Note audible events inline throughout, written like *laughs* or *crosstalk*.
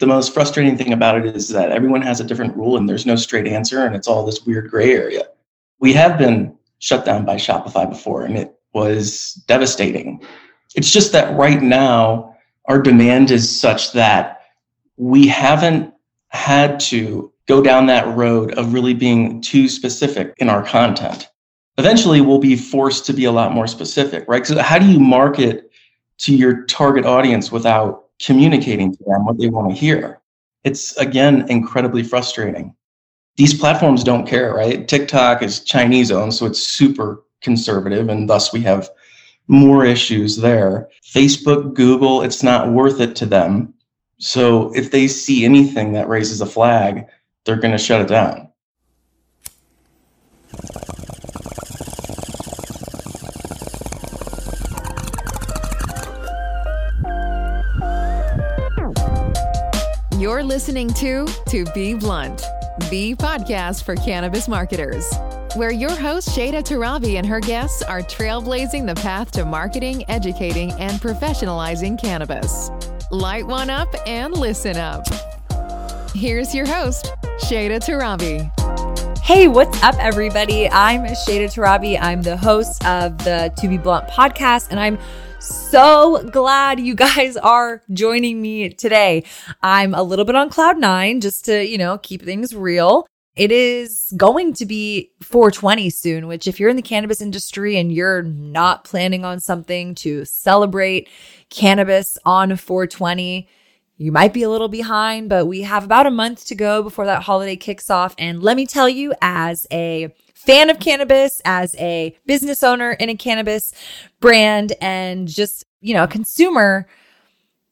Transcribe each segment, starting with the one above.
the most frustrating thing about it is that everyone has a different rule and there's no straight answer and it's all this weird gray area. We have been shut down by Shopify before and it was devastating. It's just that right now, our demand is such that we haven't had to go down that road of really being too specific in our content. Eventually, we'll be forced to be a lot more specific, right? So, how do you market to your target audience without communicating to them what they want to hear? It's again incredibly frustrating. These platforms don't care, right? TikTok is Chinese owned, so it's super conservative, and thus we have more issues there. Facebook, Google, it's not worth it to them. So if they see anything that raises a flag, they're going to shut it down. You're listening to To Be Blunt, the podcast for cannabis marketers where your host Shayda Torabi and her guests are trailblazing the path to marketing, educating, and professionalizing cannabis. Light one up and listen up. Here's your host, Shayda Torabi. Hey, what's up, everybody? I'm Shayda Torabi. I'm the host of the To Be Blunt podcast, and I'm so glad you guys are joining me today. I'm a little bit on cloud nine just to, you know, keep things real. It is going to be 420 soon, which, if you're in the cannabis industry and you're not planning on something to celebrate cannabis on 420, you might be a little behind, but we have about a month to go before that holiday kicks off. And let me tell you, as a fan of cannabis, as a business owner in a cannabis brand, and just, you know, a consumer,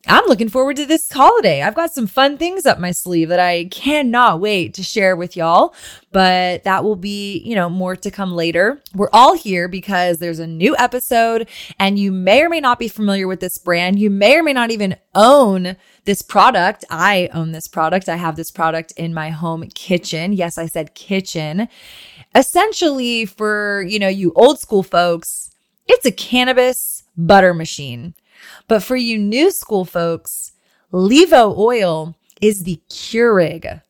I'm looking forward to this holiday. I've got some fun things up my sleeve that I cannot wait to share with y'all, but that will be, you know, more to come later. We're all here because there's a new episode and you may or may not be familiar with this brand. You may or may not even own this product. I own this product. I have this product in my home kitchen. Yes, I said kitchen. Essentially for, you know, you old school folks, it's a cannabis butter machine. But for you new school folks, Levo oil is the Keurig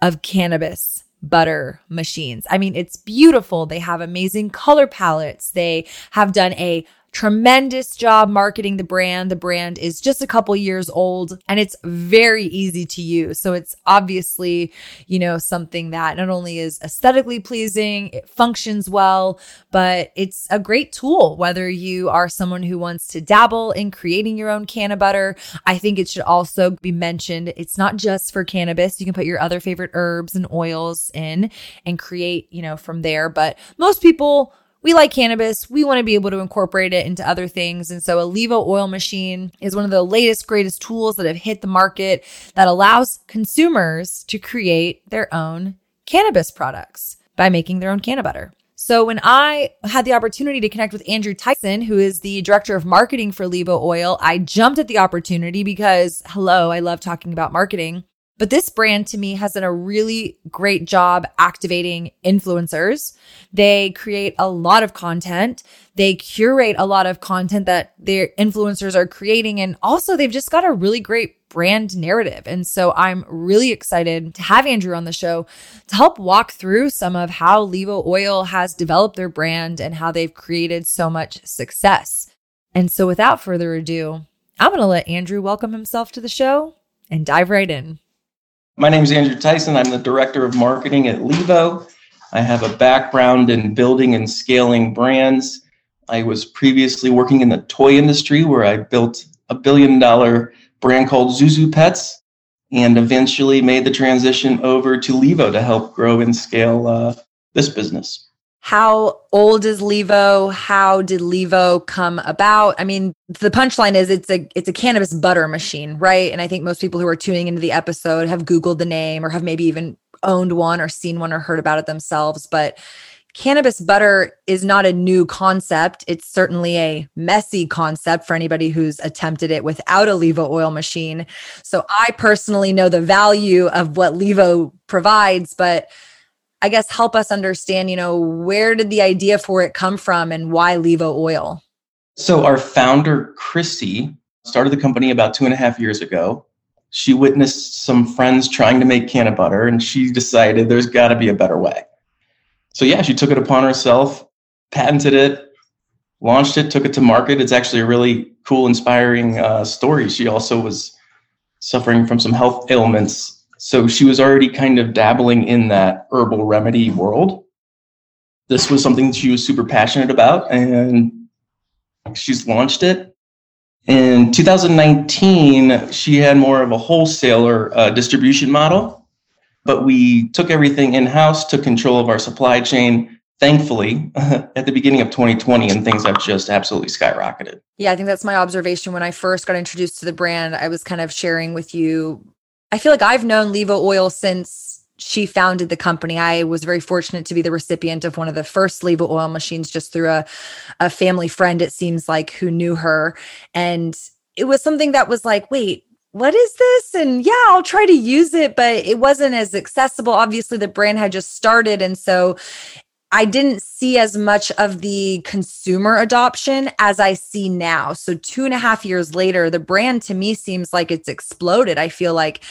of cannabis butter machines. I mean, it's beautiful. They have amazing color palettes. They have done a tremendous job marketing the brand. The brand is just a couple years old and it's very easy to use. So it's obviously, you know, something that not only is aesthetically pleasing, it functions well, but it's a great tool whether you are someone who wants to dabble in creating your own canna butter. I think it should also be mentioned it's not just for cannabis. You can put your other favorite herbs and oils in and create, you know, from there, but most people we like cannabis. We want to be able to incorporate it into other things. And so a Levo oil machine is one of the latest, greatest tools that have hit the market that allows consumers to create their own cannabis products by making their own canna butter. So when I had the opportunity to connect with Andrew Tychsen, who is the director of marketing for Levo Oil, I jumped at the opportunity because hello, I love talking about marketing. But this brand to me has done a really great job activating influencers. They create a lot of content. They curate a lot of content that their influencers are creating. And also they've just got a really great brand narrative. And so I'm really excited to have Andrew on the show to help walk through some of how Levo Oil has developed their brand and how they've created so much success. And so without further ado, I'm going to let Andrew welcome himself to the show and dive right in. My name is Andrew Tychsen. I'm the director of marketing at Levo. I have a background in building and scaling brands. I was previously working in the toy industry where I built a billion dollar brand called Zhu Zhu Pets and eventually made the transition over to Levo to help grow and scale uh, this business. How old is Levo? How did Levo come about? I mean, the punchline is it's a it's a cannabis butter machine, right? And I think most people who are tuning into the episode have googled the name or have maybe even owned one or seen one or heard about it themselves, but cannabis butter is not a new concept. It's certainly a messy concept for anybody who's attempted it without a Levo oil machine. So I personally know the value of what Levo provides, but I guess help us understand, you know, where did the idea for it come from and why Levo Oil? So our founder, Chrissy, started the company about two and a half years ago. she witnessed some friends trying to make canna butter and she decided there's got to be a better way. So, yeah, she took it upon herself, patented it, launched it, took it to market. It's actually a really cool, inspiring uh, story. She also was suffering from some health ailments. So, she was already kind of dabbling in that herbal remedy world. This was something she was super passionate about, and she's launched it in 2019, she had more of a wholesaler uh, distribution model, but we took everything in house, took control of our supply chain. Thankfully, *laughs* at the beginning of 2020, and things have just absolutely skyrocketed. Yeah, I think that's my observation. When I first got introduced to the brand, I was kind of sharing with you. I feel like I've known Levo Oil since she founded the company. I was very fortunate to be the recipient of one of the first Levo oil machines just through a, a family friend, it seems like, who knew her. And it was something that was like, wait, what is this? And yeah, I'll try to use it, but it wasn't as accessible. Obviously, the brand had just started. And so I didn't see as much of the consumer adoption as I see now. So, two and a half years later, the brand to me seems like it's exploded. I feel like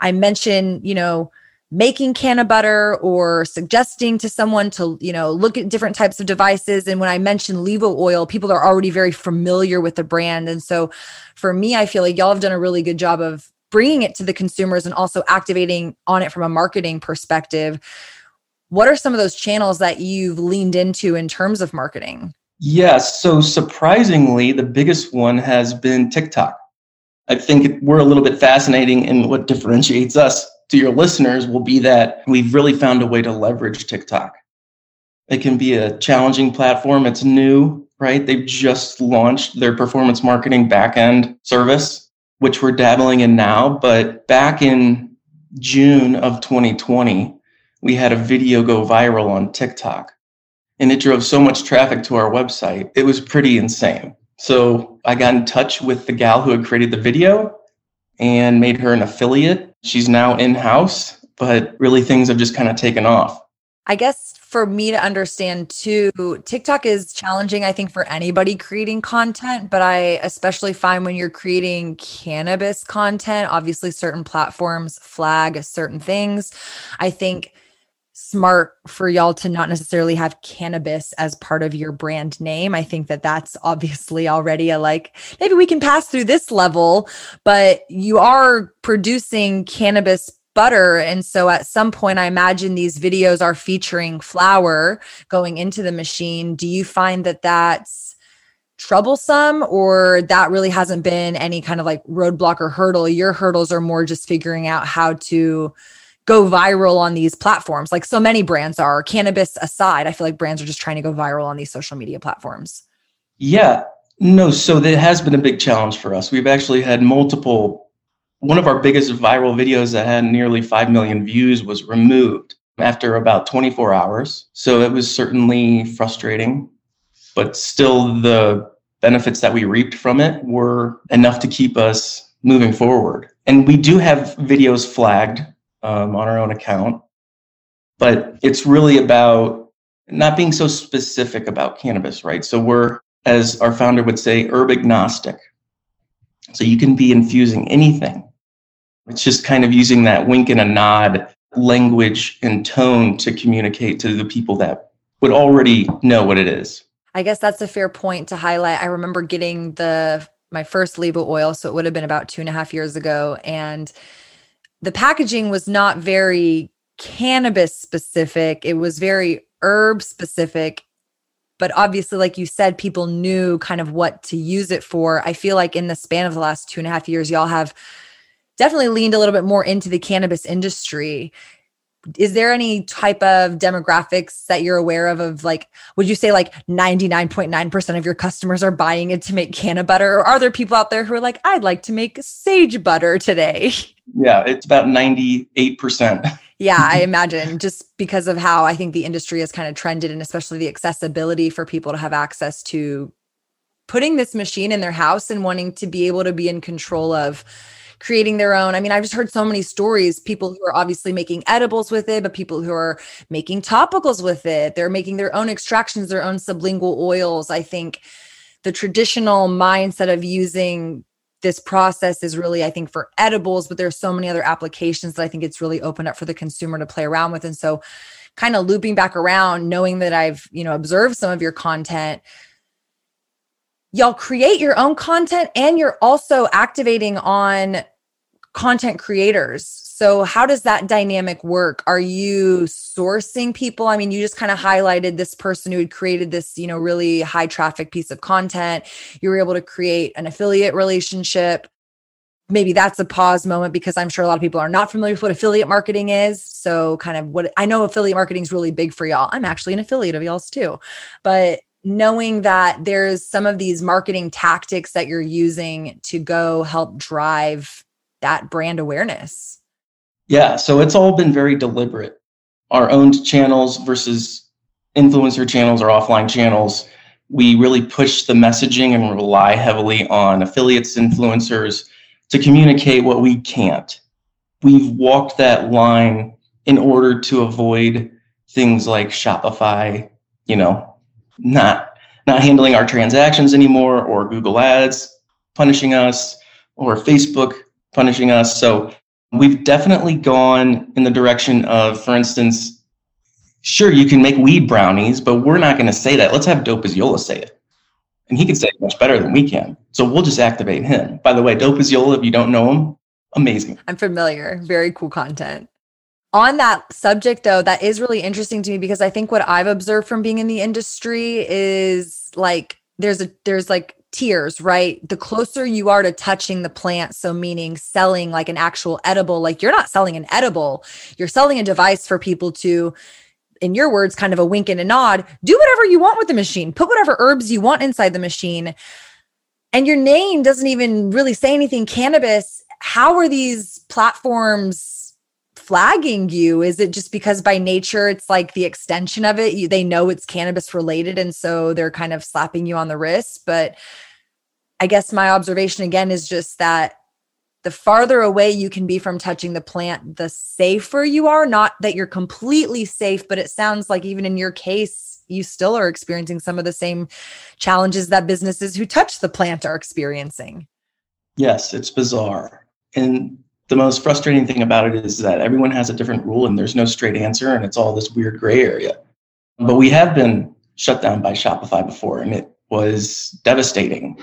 I mentioned, you know, making canna butter or suggesting to someone to you know look at different types of devices and when i mention levo oil people are already very familiar with the brand and so for me i feel like y'all have done a really good job of bringing it to the consumers and also activating on it from a marketing perspective what are some of those channels that you've leaned into in terms of marketing yes so surprisingly the biggest one has been tiktok i think we're a little bit fascinating in what differentiates us to your listeners will be that we've really found a way to leverage TikTok. It can be a challenging platform. It's new, right? They've just launched their performance marketing backend service, which we're dabbling in now. But back in June of 2020, we had a video go viral on TikTok and it drove so much traffic to our website. It was pretty insane. So I got in touch with the gal who had created the video and made her an affiliate. She's now in house, but really things have just kind of taken off. I guess for me to understand too, TikTok is challenging, I think, for anybody creating content, but I especially find when you're creating cannabis content, obviously certain platforms flag certain things. I think smart for y'all to not necessarily have cannabis as part of your brand name. I think that that's obviously already a like, maybe we can pass through this level, but you are producing cannabis butter. And so at some point, I imagine these videos are featuring flower going into the machine. Do you find that that's troublesome or that really hasn't been any kind of like roadblock or hurdle? Your hurdles are more just figuring out how to go viral on these platforms like so many brands are cannabis aside i feel like brands are just trying to go viral on these social media platforms. Yeah. No so that has been a big challenge for us. We've actually had multiple one of our biggest viral videos that had nearly 5 million views was removed after about 24 hours. So it was certainly frustrating but still the benefits that we reaped from it were enough to keep us moving forward. And we do have videos flagged um, on our own account. But it's really about not being so specific about cannabis, right? So we're, as our founder would say, herb agnostic. So you can be infusing anything. It's just kind of using that wink and a nod language and tone to communicate to the people that would already know what it is. I guess that's a fair point to highlight. I remember getting the my first Levo oil, so it would have been about two and a half years ago, and the packaging was not very cannabis specific. It was very herb specific. But obviously, like you said, people knew kind of what to use it for. I feel like in the span of the last two and a half years, y'all have definitely leaned a little bit more into the cannabis industry is there any type of demographics that you're aware of of like would you say like 99.9% of your customers are buying it to make canna butter? Or are there people out there who are like i'd like to make sage butter today? *laughs* Yeah it's about 98% yeah i *laughs* imagine just because of how i think the industry has kind of trended and especially the accessibility for people to have access to putting this machine in their house and wanting to be able to be in control of creating their own. I mean, I've just heard so many stories, people who are obviously making edibles with it, but people who are making topicals with it. They're making their own extractions, their own sublingual oils. I think the traditional mindset of using this process is really, I think, for edibles, but there's so many other applications that I think it's really opened up for the consumer to play around with. And so, kind of looping back around, knowing that I've, you know, observed some of your content, y'all create your own content and you're also activating on content creators. So, how does that dynamic work? Are you sourcing people? I mean, you just kind of highlighted this person who had created this, you know, really high traffic piece of content. You were able to create an affiliate relationship. Maybe that's a pause moment because I'm sure a lot of people are not familiar with what affiliate marketing is. So, kind of what I know affiliate marketing is really big for y'all. I'm actually an affiliate of y'all's too. But knowing that there's some of these marketing tactics that you're using to go help drive that brand awareness? Yeah, so it's all been very deliberate. Our owned channels versus influencer channels or offline channels, we really push the messaging and rely heavily on affiliates, influencers to communicate what we can't. We've walked that line in order to avoid things like Shopify, you know, not not handling our transactions anymore or Google Ads punishing us or Facebook punishing us. So we've definitely gone in the direction of, for instance, sure, you can make weed brownies, but we're not going to say that. Let's have Dope Yola say it. And he can say it much better than we can. So we'll just activate him. By the way, Dope Yola, if you don't know him, amazing. I'm familiar. Very cool content. On that subject, though, that is really interesting to me because I think what I've observed from being in the industry is like there's a there's like tiers, right? The closer you are to touching the plant, so meaning selling like an actual edible, like you're not selling an edible, you're selling a device for people to, in your words, kind of a wink and a nod, do whatever you want with the machine, put whatever herbs you want inside the machine. And your name doesn't even really say anything cannabis. How are these platforms? Flagging you? Is it just because by nature it's like the extension of it? You, they know it's cannabis related and so they're kind of slapping you on the wrist but i guess my observation again is just that the farther away you can be from touching the plant the safer you are. Not that you're completely safe but it sounds like even in your case you still are experiencing some of the same challenges that businesses who touch the plant are experiencing. Yes it's bizarre. And the most frustrating thing about it is that everyone has a different rule and there's no straight answer and it's all this weird gray area. But we have been shut down by Shopify before and it was devastating.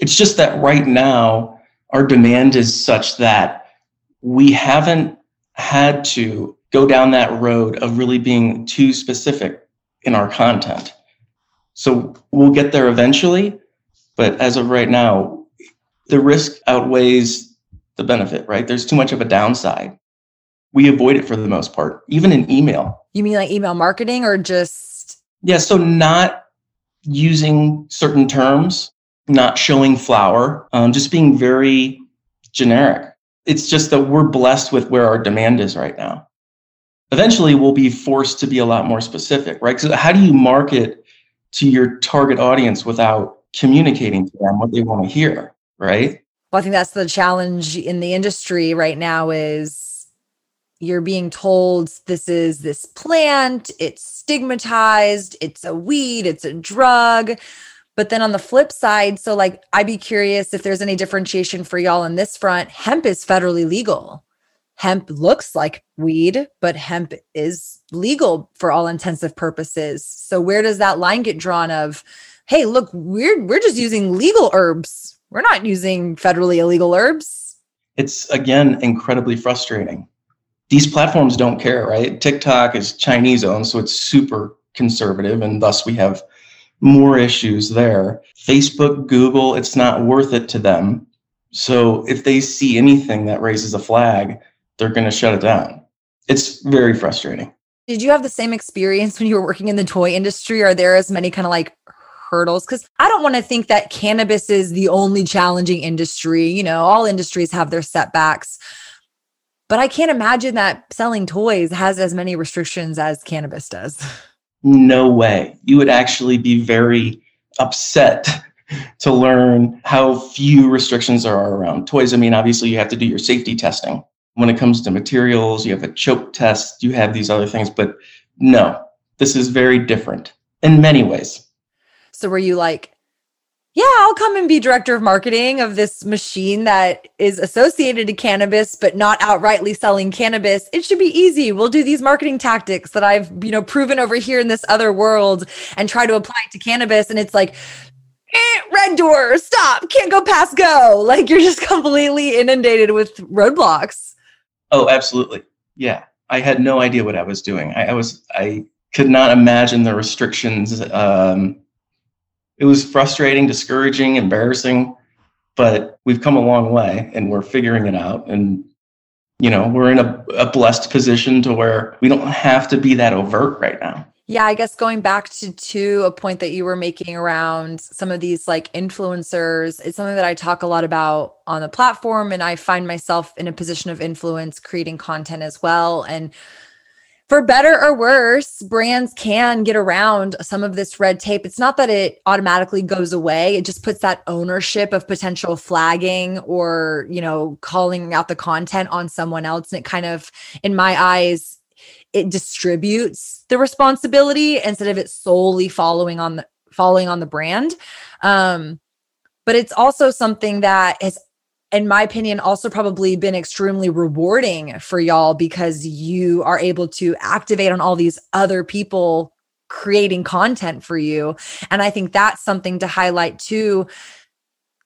It's just that right now our demand is such that we haven't had to go down that road of really being too specific in our content. So we'll get there eventually, but as of right now, the risk outweighs the benefit, right? There's too much of a downside. We avoid it for the most part, even in email. You mean like email marketing or just? Yeah, so not using certain terms, not showing flower, um, just being very generic. It's just that we're blessed with where our demand is right now. Eventually, we'll be forced to be a lot more specific, right? So, how do you market to your target audience without communicating to them what they want to hear, right? Well, I think that's the challenge in the industry right now is you're being told this is this plant, it's stigmatized, it's a weed, it's a drug. But then on the flip side, so like I'd be curious if there's any differentiation for y'all on this front. Hemp is federally legal. Hemp looks like weed, but hemp is legal for all intensive purposes. So where does that line get drawn of, hey, look, we're we're just using legal herbs we're not using federally illegal herbs. It's again incredibly frustrating. These platforms don't care, right? TikTok is Chinese owned, so it's super conservative, and thus we have more issues there. Facebook, Google, it's not worth it to them. So if they see anything that raises a flag, they're going to shut it down. It's very frustrating. Did you have the same experience when you were working in the toy industry? Are there as many kind of like hurdles because I don't want to think that cannabis is the only challenging industry. You know, all industries have their setbacks. But I can't imagine that selling toys has as many restrictions as cannabis does. No way. You would actually be very upset to learn how few restrictions there are around toys. I mean, obviously, you have to do your safety testing. When it comes to materials, you have a choke test, you have these other things, but no, this is very different in many ways. So were you like, yeah, I'll come and be director of marketing of this machine that is associated to cannabis, but not outrightly selling cannabis. It should be easy. We'll do these marketing tactics that I've, you know, proven over here in this other world and try to apply it to cannabis. And it's like, eh, red door, stop, can't go past go. Like you're just *laughs* completely inundated with roadblocks. Oh, absolutely. Yeah. I had no idea what I was doing. I, I was, I could not imagine the restrictions. Um, it was frustrating, discouraging, embarrassing, but we've come a long way and we're figuring it out. And, you know, we're in a, a blessed position to where we don't have to be that overt right now. Yeah, I guess going back to to a point that you were making around some of these like influencers, it's something that I talk a lot about on the platform and I find myself in a position of influence creating content as well and for better or worse, brands can get around some of this red tape. It's not that it automatically goes away. It just puts that ownership of potential flagging or, you know, calling out the content on someone else. And it kind of, in my eyes, it distributes the responsibility instead of it solely following on the following on the brand. Um, but it's also something that has in my opinion, also probably been extremely rewarding for y'all because you are able to activate on all these other people creating content for you. And I think that's something to highlight too.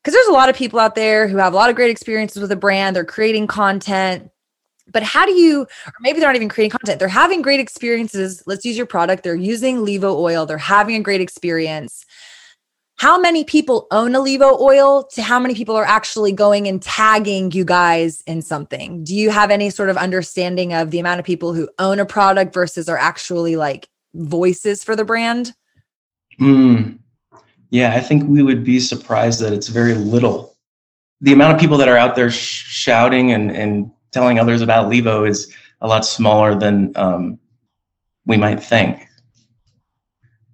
Because there's a lot of people out there who have a lot of great experiences with a brand, they're creating content. But how do you, or maybe they're not even creating content, they're having great experiences. Let's use your product. They're using Levo oil, they're having a great experience how many people own a Levo oil to how many people are actually going and tagging you guys in something? Do you have any sort of understanding of the amount of people who own a product versus are actually like voices for the brand? Mm, yeah, I think we would be surprised that it's very little. The amount of people that are out there sh- shouting and, and telling others about Levo is a lot smaller than um, we might think.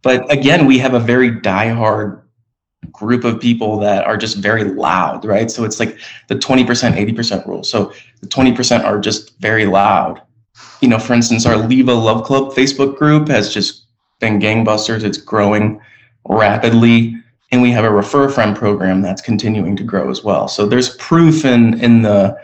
But again, we have a very diehard group of people that are just very loud, right? So it's like the 20%, 80% rule. So the 20% are just very loud. You know, for instance, our Levo Love Club Facebook group has just been gangbusters. It's growing rapidly. And we have a refer a friend program that's continuing to grow as well. So there's proof in in the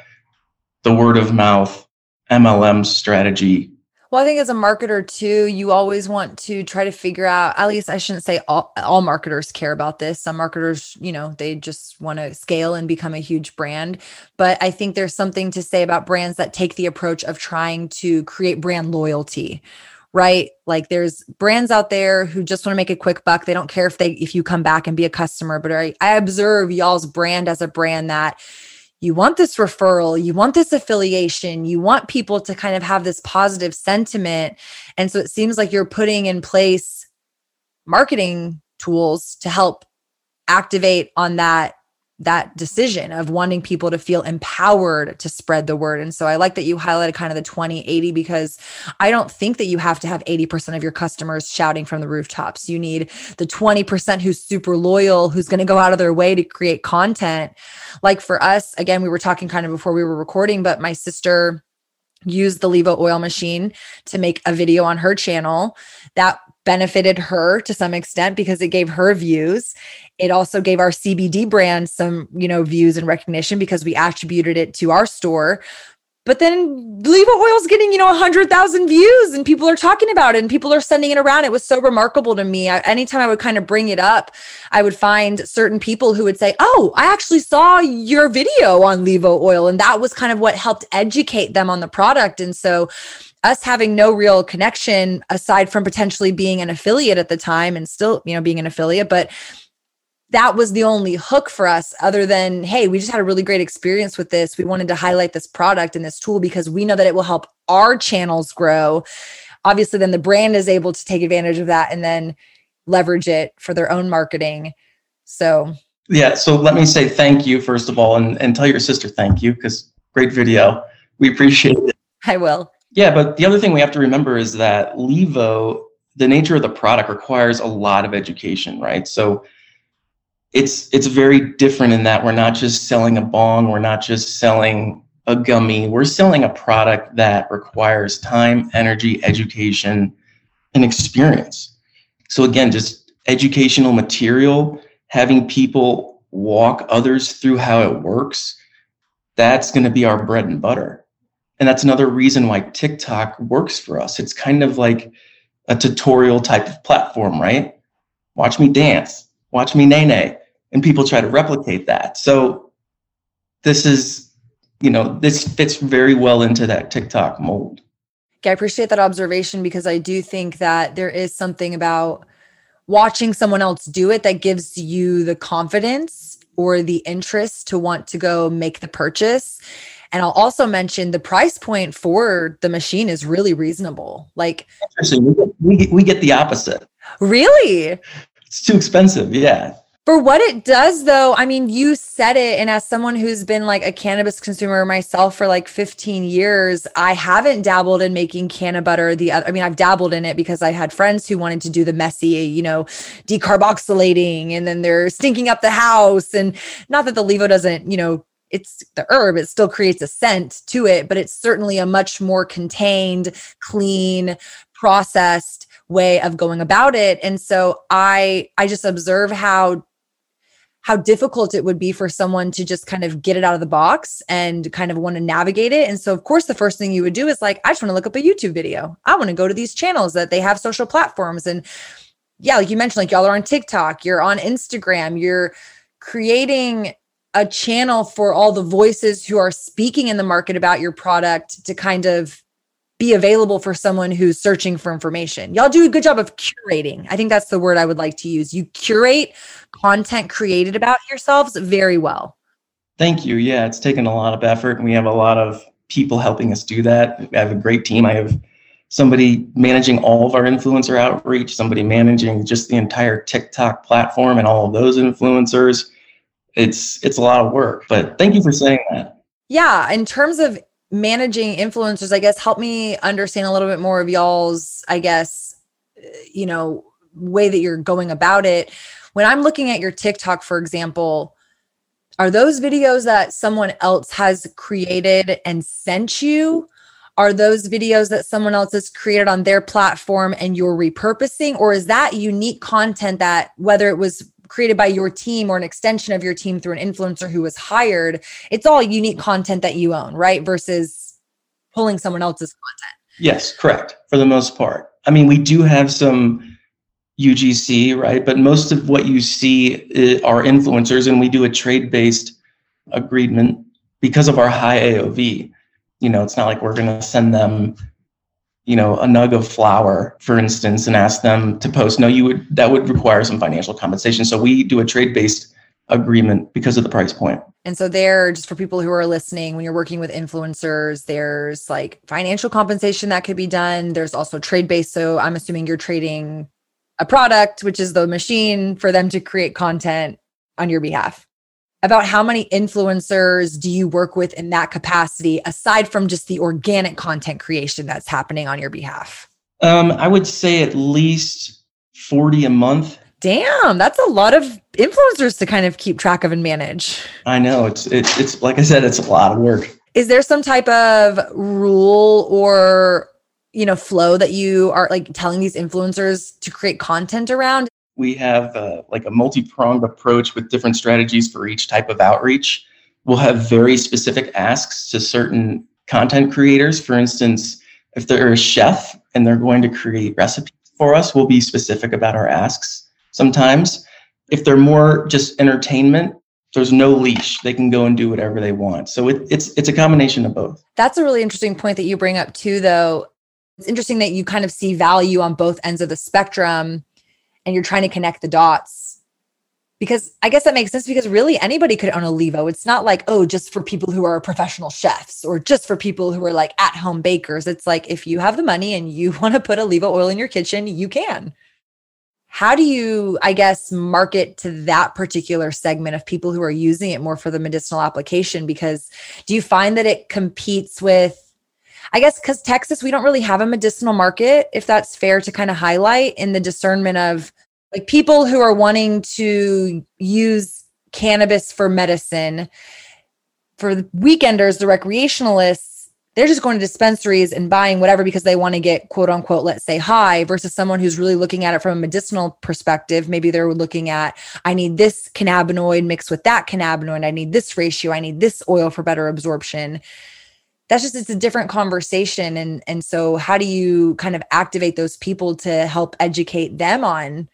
the word of mouth MLM strategy well, I think as a marketer too, you always want to try to figure out, at least I shouldn't say all, all marketers care about this. Some marketers, you know, they just want to scale and become a huge brand. But I think there's something to say about brands that take the approach of trying to create brand loyalty right like there's brands out there who just want to make a quick buck they don't care if they if you come back and be a customer but i, I observe y'all's brand as a brand that you want this referral, you want this affiliation, you want people to kind of have this positive sentiment. And so it seems like you're putting in place marketing tools to help activate on that that decision of wanting people to feel empowered to spread the word. And so I like that you highlighted kind of the 20 80 because I don't think that you have to have 80% of your customers shouting from the rooftops. You need the 20% who's super loyal, who's going to go out of their way to create content. Like for us, again, we were talking kind of before we were recording, but my sister used the Levo oil machine to make a video on her channel that benefited her to some extent because it gave her views. It also gave our CBD brand some, you know, views and recognition because we attributed it to our store. But then Levo Oil's getting, you know, 100,000 views and people are talking about it and people are sending it around. It was so remarkable to me. I, anytime I would kind of bring it up, I would find certain people who would say, Oh, I actually saw your video on Levo Oil. And that was kind of what helped educate them on the product. And so us having no real connection aside from potentially being an affiliate at the time and still, you know, being an affiliate, but that was the only hook for us other than hey we just had a really great experience with this. We wanted to highlight this product and this tool because we know that it will help our channels grow. Obviously then the brand is able to take advantage of that and then leverage it for their own marketing. So yeah so let me say thank you first of all and, and tell your sister thank you because great video. We appreciate it. I will yeah, but the other thing we have to remember is that Levo, the nature of the product requires a lot of education, right? So it's it's very different in that we're not just selling a bong, we're not just selling a gummy, we're selling a product that requires time, energy, education, and experience. So again, just educational material having people walk others through how it works, that's going to be our bread and butter. And that's another reason why TikTok works for us. It's kind of like a tutorial type of platform, right? Watch me dance, watch me nay nay. And people try to replicate that. So this is, you know, this fits very well into that TikTok mold. I appreciate that observation because I do think that there is something about watching someone else do it that gives you the confidence or the interest to want to go make the purchase. And I'll also mention the price point for the machine is really reasonable. Like, interesting. We get, we get the opposite. Really? It's too expensive. Yeah. For what it does, though, I mean, you said it. And as someone who's been like a cannabis consumer myself for like 15 years, I haven't dabbled in making canna butter. The other, I mean, I've dabbled in it because I had friends who wanted to do the messy, you know, decarboxylating and then they're stinking up the house. And not that the Levo doesn't, you know, it's the herb, it still creates a scent to it, but it's certainly a much more contained, clean, processed way of going about it. And so I I just observe how how difficult it would be for someone to just kind of get it out of the box and kind of want to navigate it. And so, of course, the first thing you would do is like, I just want to look up a YouTube video. I want to go to these channels that they have social platforms. And yeah, like you mentioned, like y'all are on TikTok, you're on Instagram, you're creating a channel for all the voices who are speaking in the market about your product to kind of be available for someone who's searching for information. Y'all do a good job of curating. I think that's the word I would like to use. You curate content created about yourselves very well. Thank you. Yeah, it's taken a lot of effort and we have a lot of people helping us do that. I have a great team. I have somebody managing all of our influencer outreach, somebody managing just the entire TikTok platform and all of those influencers. It's it's a lot of work, but thank you for saying that. Yeah, in terms of managing influencers, I guess help me understand a little bit more of y'all's, I guess, eh, you know, way that you're going about it. When I'm looking at your TikTok, for example, are those videos that someone else has created and sent you? Are those videos that someone else has created on their platform and you're repurposing? Or is that unique content that, whether it was created by your team or an extension of your team through an influencer who was hired, it's all unique content that you own, right? Versus pulling someone else's content. Yes, correct. For the most part. I mean, we do have some UGC, right? But most of what you see eh, are influencers, and we do a trade based agreement because of our high AOV. You know, it's not like we're going to send them you know a nug of flower for instance and ask them to post no you would that would require some financial compensation. So we do a trade based agreement because of the price point. And so there just for people who are listening when you're working with influencers there's like financial compensation that could be done. There's also trade based so i'm assuming you're trading a product which is the machine for them to create content on your behalf about how many influencers do you work with in that capacity aside from just the organic content creation that's happening on your behalf? Um, i would say at least 40 a month. Damn that's a lot of influencers to kind of keep track of and manage. I know it's it's, it's like i said it's a lot of work. Is there some type of rule or you know flow that you are like telling these influencers to create content around we have uh, like a multi-pronged approach with different strategies for each type of outreach. We'll have very specific asks to certain content creators. For instance if they're a chef and they're going to create recipes for us we'll be specific about our asks sometimes. If they're more just entertainment there's no leash. They can go and do whatever they want. So it, it's it's a combination of both. That's a really interesting point that you bring up too though. It's interesting that you kind of see value on both ends of the spectrum and you're trying to connect the dots because I guess that makes sense because really anybody could own a Levo. It's not like, oh, just for people who are professional chefs or just for people who are like at home bakers. It's like if you have the money and you *laughs* want to put a Levo oil in your kitchen, you can. How do you, I guess, market to that particular segment of people who are using it more for the medicinal application? Because do you find that it competes with I guess because Texas, we don't really have a medicinal market, if that's fair to kind of highlight in the discernment of like people who are wanting to use cannabis for medicine. For the weekenders, the recreationalists, they're just going to dispensaries and buying whatever because they want to get quote unquote, let's say high versus someone who's really looking at it from a medicinal perspective. Maybe they're looking at, I need this cannabinoid mixed with that cannabinoid. I need this ratio. I need this oil for better absorption. That's just, it's a different conversation. And, and so how do you kind of activate those people to help educate them on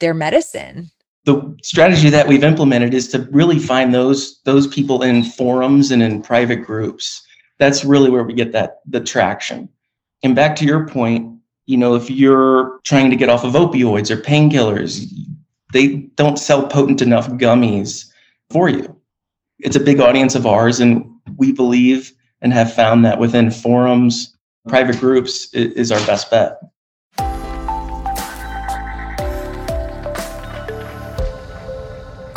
their medicine? the strategy that we've implemented is to really find those those people in forums and in private groups that's really where we get that the traction. And back to your point, you know, if you're trying to get off of opioids or painkillers, they don't sell potent enough gummies for you. It's a big audience of ours, and we believe and have found that within forums, private groups is our best bet.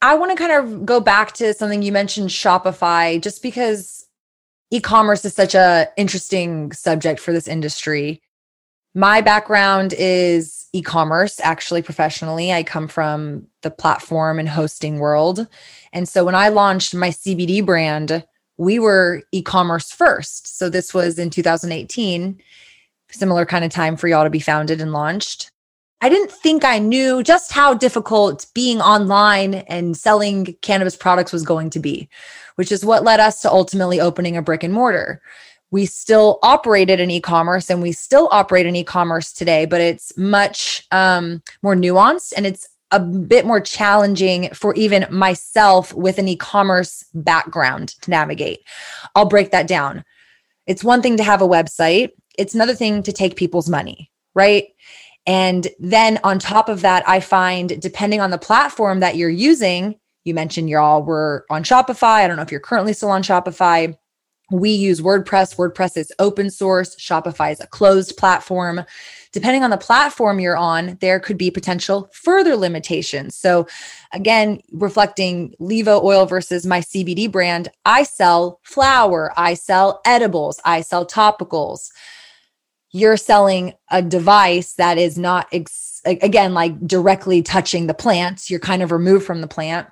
I want to kind of go back to something you mentioned Shopify just because e-commerce is such a interesting subject for this industry. My background is e-commerce actually professionally. I come from the platform and hosting world. And so when I launched my CBD brand, we were e-commerce first. So this was in 2018, similar kind of time for y'all to be founded and launched. I didn't think I knew just how difficult being online and selling cannabis products was going to be, which is what led us to ultimately opening a brick and mortar. We still operated in e commerce and we still operate in e commerce today, but it's much um, more nuanced and it's a bit more challenging for even myself with an e commerce background to navigate. I'll break that down. It's one thing to have a website, it's another thing to take people's money, right? And then on top of that, I find depending on the platform that you're using, you mentioned y'all were on Shopify. I don't know if you're currently still on Shopify. We use WordPress. WordPress is open source. Shopify is a closed platform. Depending on the platform you're on, there could be potential further limitations. So, again, reflecting Levo oil versus my CBD brand, I sell flower, I sell edibles, I sell topicals you're selling a device that is not ex- again like directly touching the plants you're kind of removed from the plant.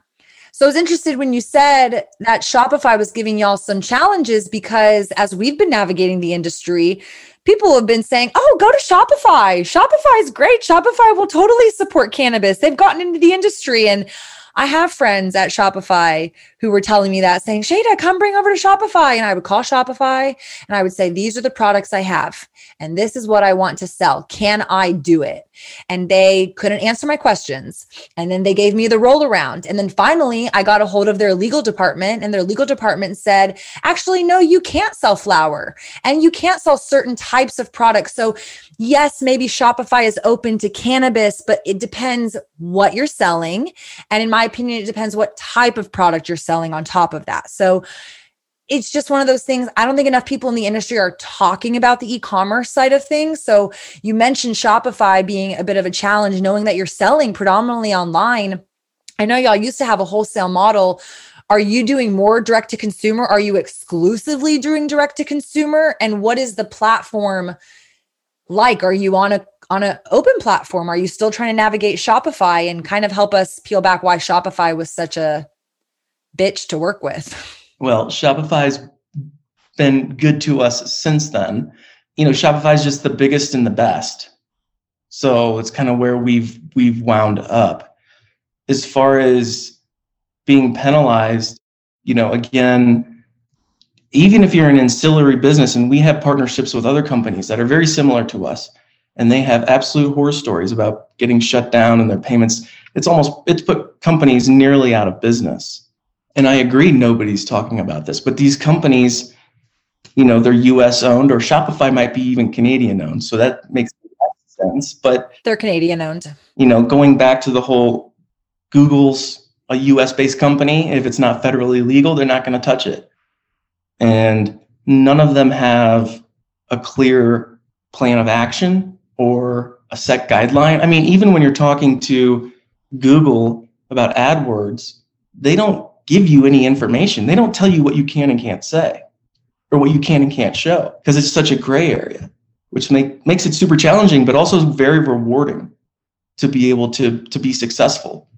So i was interested when you said that shopify was giving y'all some challenges because as we've been navigating the industry people have been saying oh go to shopify. Shopify is great. Shopify will totally support cannabis. They've gotten into the industry and I have friends at Shopify who were telling me that, saying, Shayda, come bring over to Shopify. And I would call Shopify and I would say, These are the products I have, and this is what I want to sell. Can I do it? And they couldn't answer my questions. And then they gave me the roll around. And then finally, I got a hold of their legal department, and their legal department said, Actually, no, you can't sell flower and you can't sell certain types of products. So, yes, maybe Shopify is open to cannabis, but it depends what you're selling. And in my opinion, it depends what type of product you're selling on top of that. So it's just one of those things. I don't think enough people in the industry are talking about the e commerce side of things. So you mentioned Shopify being a bit of a challenge, knowing that you're selling predominantly online. I know y'all used to have a wholesale model. Are you doing more direct to consumer? Are you exclusively doing direct to consumer? And what is the platform like? Are you on a on an open platform? Are you still trying to navigate Shopify and kind of help us peel back why Shopify was such a bitch to work with? *laughs* Well, Shopify's been good to us since then. You know, Shopify is just the biggest and the best. So it's kind of where we've we've wound up. As far as being penalized, you know, again, even if you're an ancillary business and we have partnerships with other companies that are very similar to us, and they have absolute horror stories about getting shut down and their payments. It's almost it's put companies nearly out of business. And I agree nobody's talking about this, but these companies, you know, they're US owned or Shopify might be even Canadian owned. So that makes sense. But they're Canadian owned. You know, going back to the whole Google's a US based company, if it's not federally legal, they're not going to touch it. And none of them have a clear plan of action or a set guideline. I mean, even when you're talking to Google about AdWords, they don't give you any information. They don't tell you what you can and can't say or what you can and can't show because it's such a gray area, which make, makes it super challenging, but also very rewarding to be able to, to be successful.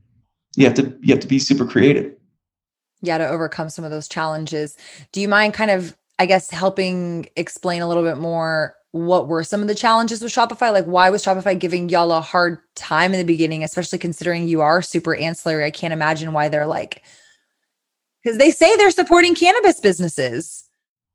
You have to, you have to be super creative. Yeah, to overcome some of those challenges. Do you mind kind of, I guess, helping explain a little bit more what were some of the challenges with Shopify? Like, why was Shopify giving y'all a hard time in the beginning, especially considering you are super ancillary? I can't imagine why they're like, because they say they're supporting cannabis businesses.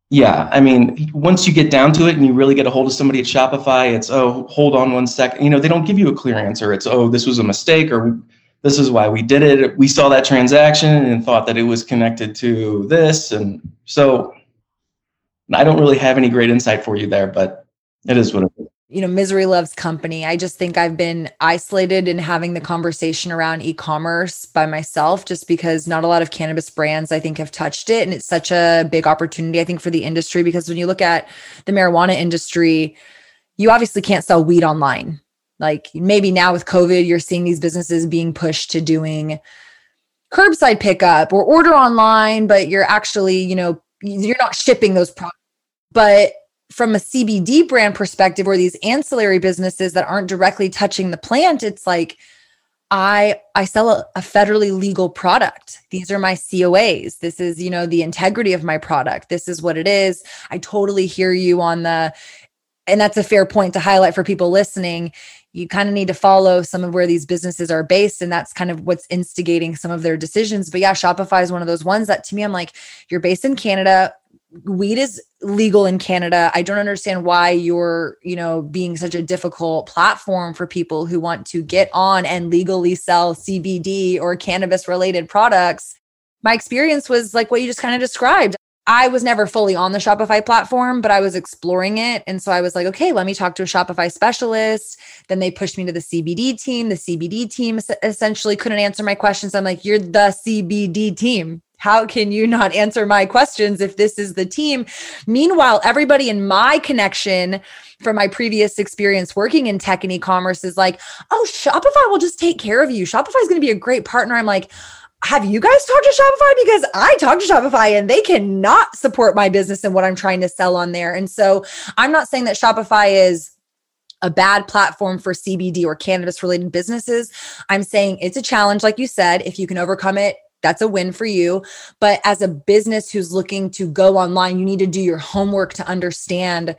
Yeah. I mean, once you get down to it and you really get a hold of somebody at Shopify, it's, oh, hold on one second. You know, they don't give you a clear answer. It's, oh, this was a mistake or this is why we did it. We saw that transaction and thought that it was connected to this. And so I don't really have any great insight for you there, but it is what it is. You know, misery loves company. I just think I've been isolated in having the conversation around e commerce by myself, just because not a lot of cannabis brands, I think, have touched it. And it's such a big opportunity, I think, for the industry. Because when you look at the marijuana industry, you obviously can't sell weed online. Like maybe now with COVID, you're seeing these businesses being pushed to doing curbside pickup or order online, but you're actually, you know, you're not shipping those products. But from a CBD brand perspective or these ancillary businesses that aren't directly touching the plant, it's like I I sell a, a, federally legal product. These are my COAs. This is, you know, the integrity of my product. This is what it is. I totally hear you on the and that's a fair point to highlight for people listening. You kind of need to follow some of where these businesses are based and that's kind of what's instigating some of their decisions. But yeah, Shopify is one of those ones that to me I'm like you're based in Canada weed is legal in Canada. I don't understand why you're, you know, being such a difficult platform for people who want to get on and legally sell CBD or cannabis related products. My experience was like what you just kind of described. I was never fully on the Shopify platform, but I was exploring it. And so I was like, okay, let me talk to a Shopify specialist. Then they pushed me to the CBD team. The CBD team essentially couldn't answer my questions. I'm like, you're the CBD team how can you not answer my questions if this is the team? Meanwhile, everybody in my connection from my previous experience working in tech and e-commerce is like, oh, Shopify will just take care of you. Shopify is going to be a great partner. I'm like, have you guys talked to Shopify? Because I talked to Shopify and they cannot support my business and what I'm trying to sell on there. And so I'm not saying that Shopify is a bad platform for CBD or cannabis related businesses. I'm saying it's a challenge, like you said. If you can overcome it, that's a win for you. But as a business who's looking to go online, you need to do your homework to understand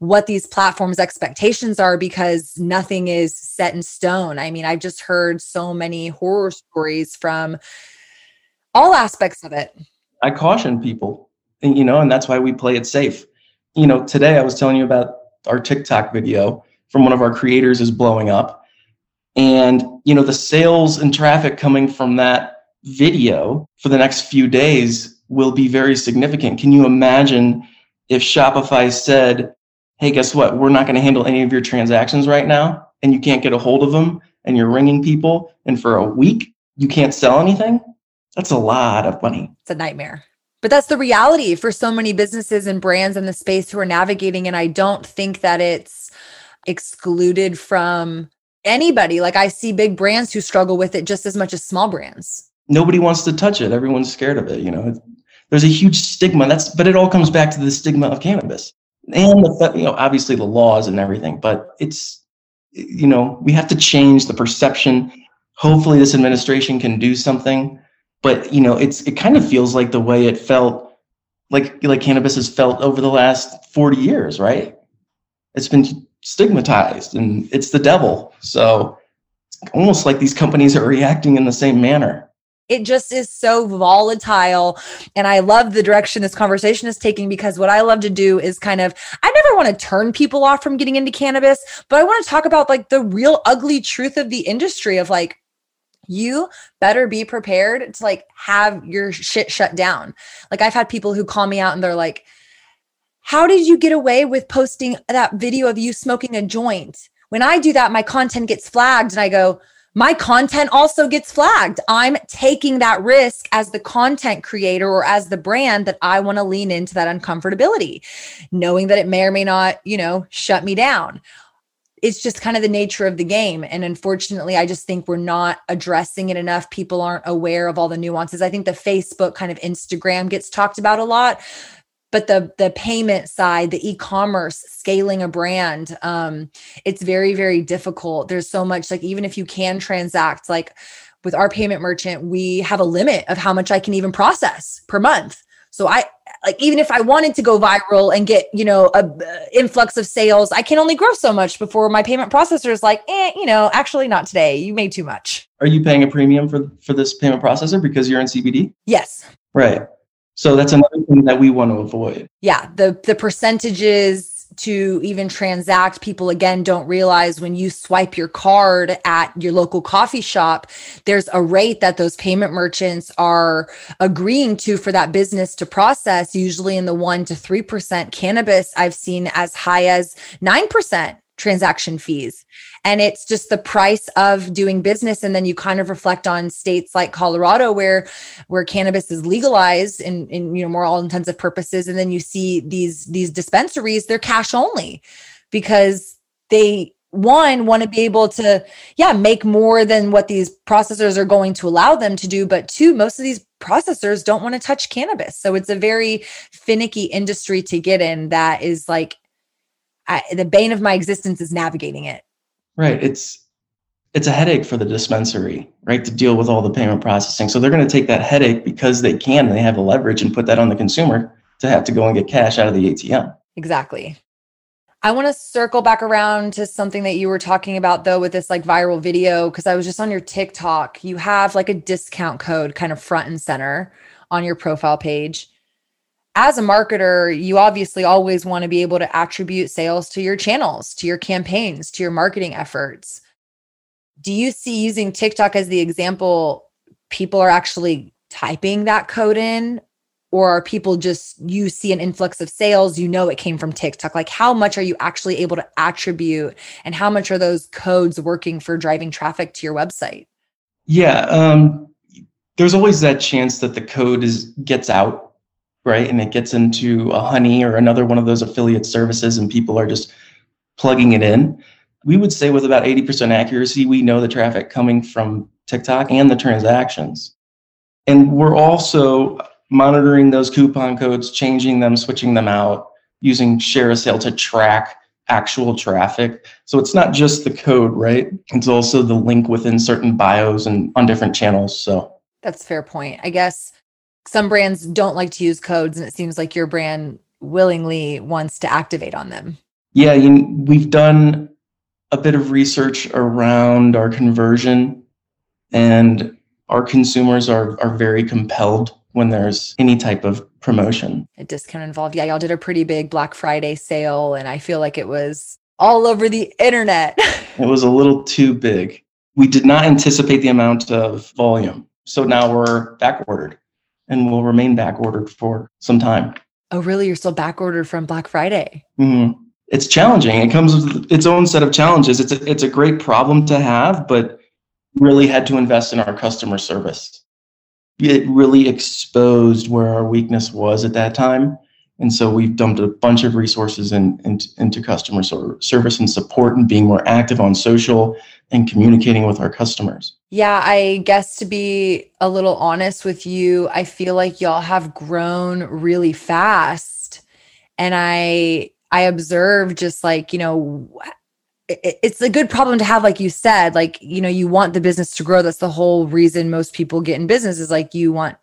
what these platforms expectations are because nothing is set in stone. I mean, I've just heard so many horror stories from all aspects of it. I caution people, you know, and that's why we play it safe. You know, today I was telling you about our TikTok video from one of our creators is blowing up. And, you know, the sales and traffic coming from that video for the next few days will be very significant. Can you imagine if Shopify said, hey, guess what? We're not going to handle any of your transactions right now, and you can't get a hold of them, and you're ringing people, and for a week, you can't sell anything? That's a lot of money. It's a nightmare. But that's the reality for so many businesses and brands in the space who are navigating. And I don't think that it's excluded from anybody. Like I see big brands who struggle with it just as much as small brands nobody wants to touch it. Everyone's scared of it. You know, there's a huge stigma. That's but it all comes back to the stigma of cannabis and the you know obviously the laws and everything. But it's you know we have to change the perception. Hopefully, this administration can do something. But you know, it's it kind of feels like the way it felt like like cannabis has felt over the last 40 years, right? It's been stigmatized and it's the devil. So almost like these companies are reacting in the same manner it just is so volatile. And I love the direction this conversation is taking because what I love to do is kind of, I never want to turn people off from getting into cannabis, but I want to talk about like the real ugly truth of the industry of like, you better be prepared to like have your shit shut down. Like I've had people who call me out and they're like, how did you get away with posting that video of you smoking a joint? When I do that, my content gets flagged and I go, my content also gets flagged. I'm taking that risk as the content creator or as the brand that I want to lean into that uncomfortability, knowing that it may or may not, you know, shut me down. It's just kind of the nature of the game. And unfortunately, I just think we're not addressing it enough. People aren't aware of all the nuances. I think the Facebook kind of Instagram gets talked about a lot but the the payment side the e-commerce scaling a brand um it's very very difficult. There's so much like even if you can transact like with our payment merchant we have a limit of how much i can even process per month. So i like even if i wanted to go viral and get you know a uh, influx of sales i can only grow so much before my payment processor is like eh, you know actually not today. You made too much. Are you paying a premium for for this payment processor because you're in cbd yes. Right so that's another thing that we want to avoid. Yeah, the the percentages to even transact people again don't realize when you swipe your card at your local coffee shop there's a rate that those payment merchants are agreeing to for that business to process usually in the 1 to 3% cannabis i've seen as high as 9% transaction fees. And it's just the price of doing business. And then you kind of reflect on states like colorado where where cannabis is legalized in in you know more all intensive purposes. And then you see these these dispensaries they're cash only because they one want to be able to yeah make more than what these processors are going to allow them to do. But two most of these processors don't want to touch cannabis. So it's a very finicky industry to get in that is like I, the bane of my existence is navigating it Right. It's it's a headache for the dispensary, right, to deal with all the payment processing. So they're going to take that headache because they can and they have the leverage and put that on the consumer to have to go and get cash out of the ATM. Exactly. I want to circle back around to something that you were talking about though with this like viral video because I was just on your TikTok. You have like a discount code kind of front and center on your profile page as a marketer, you obviously always want to be able to attribute sales to your channels, to your campaigns, to your marketing efforts. Do you see using TikTok as the example, people are actually typing that code in? Or are people just, you see an influx of sales, you know it came from TikTok? Like, how much are you actually able to attribute, and how much are those codes working for driving traffic to your website? Yeah, um, there's always that chance that the code is gets out right? And it gets into a honey or another one of those affiliate services, and people are just plugging it in. We would say with about 80% accuracy, we know the traffic coming from TikTok and the transactions. And we're also monitoring those coupon codes, changing them, switching them out, using ShareASale to track actual traffic. So it's not just the code, right? It's also the link within certain bios and on different channels. So that's fair point. I guess some brands don't like to use codes and it seems like your brand willingly wants to activate on them. Yeah you, we've done a bit of research around our conversion and our consumers are are very compelled when there's any type of promotion. A discount involved. Yeah y'all did a pretty big black friday sale and i feel like it was all over the internet. *laughs* It was a little too big. We did not anticipate the amount of volume so now we're back ordered and will remain back ordered for some time. Oh, really? You're still back ordered from Black Friday? Mm-hmm. It's challenging. It comes with its own set of challenges. It's a, it's a great problem to have, but really had to invest in our customer service. It really exposed where our weakness was at that time. And so we've dumped a bunch of resources in, in, into customer service and support and being more active on social and communicating with our customers. Yeah, I guess to be a little honest with you, I feel like y'all have grown really fast. And I I observe just like, you know, it's a good problem to have like you said like you know you want the business to grow that's the whole reason most people get in business is like you want